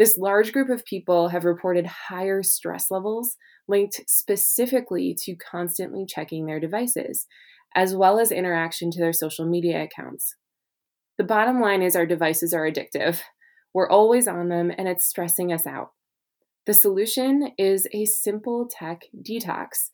This large group of people have reported higher stress levels linked specifically to constantly checking their devices, as well as interaction to their social media accounts. The bottom line is our devices are addictive. We're always on them and it's stressing us out. The solution is a simple tech detox.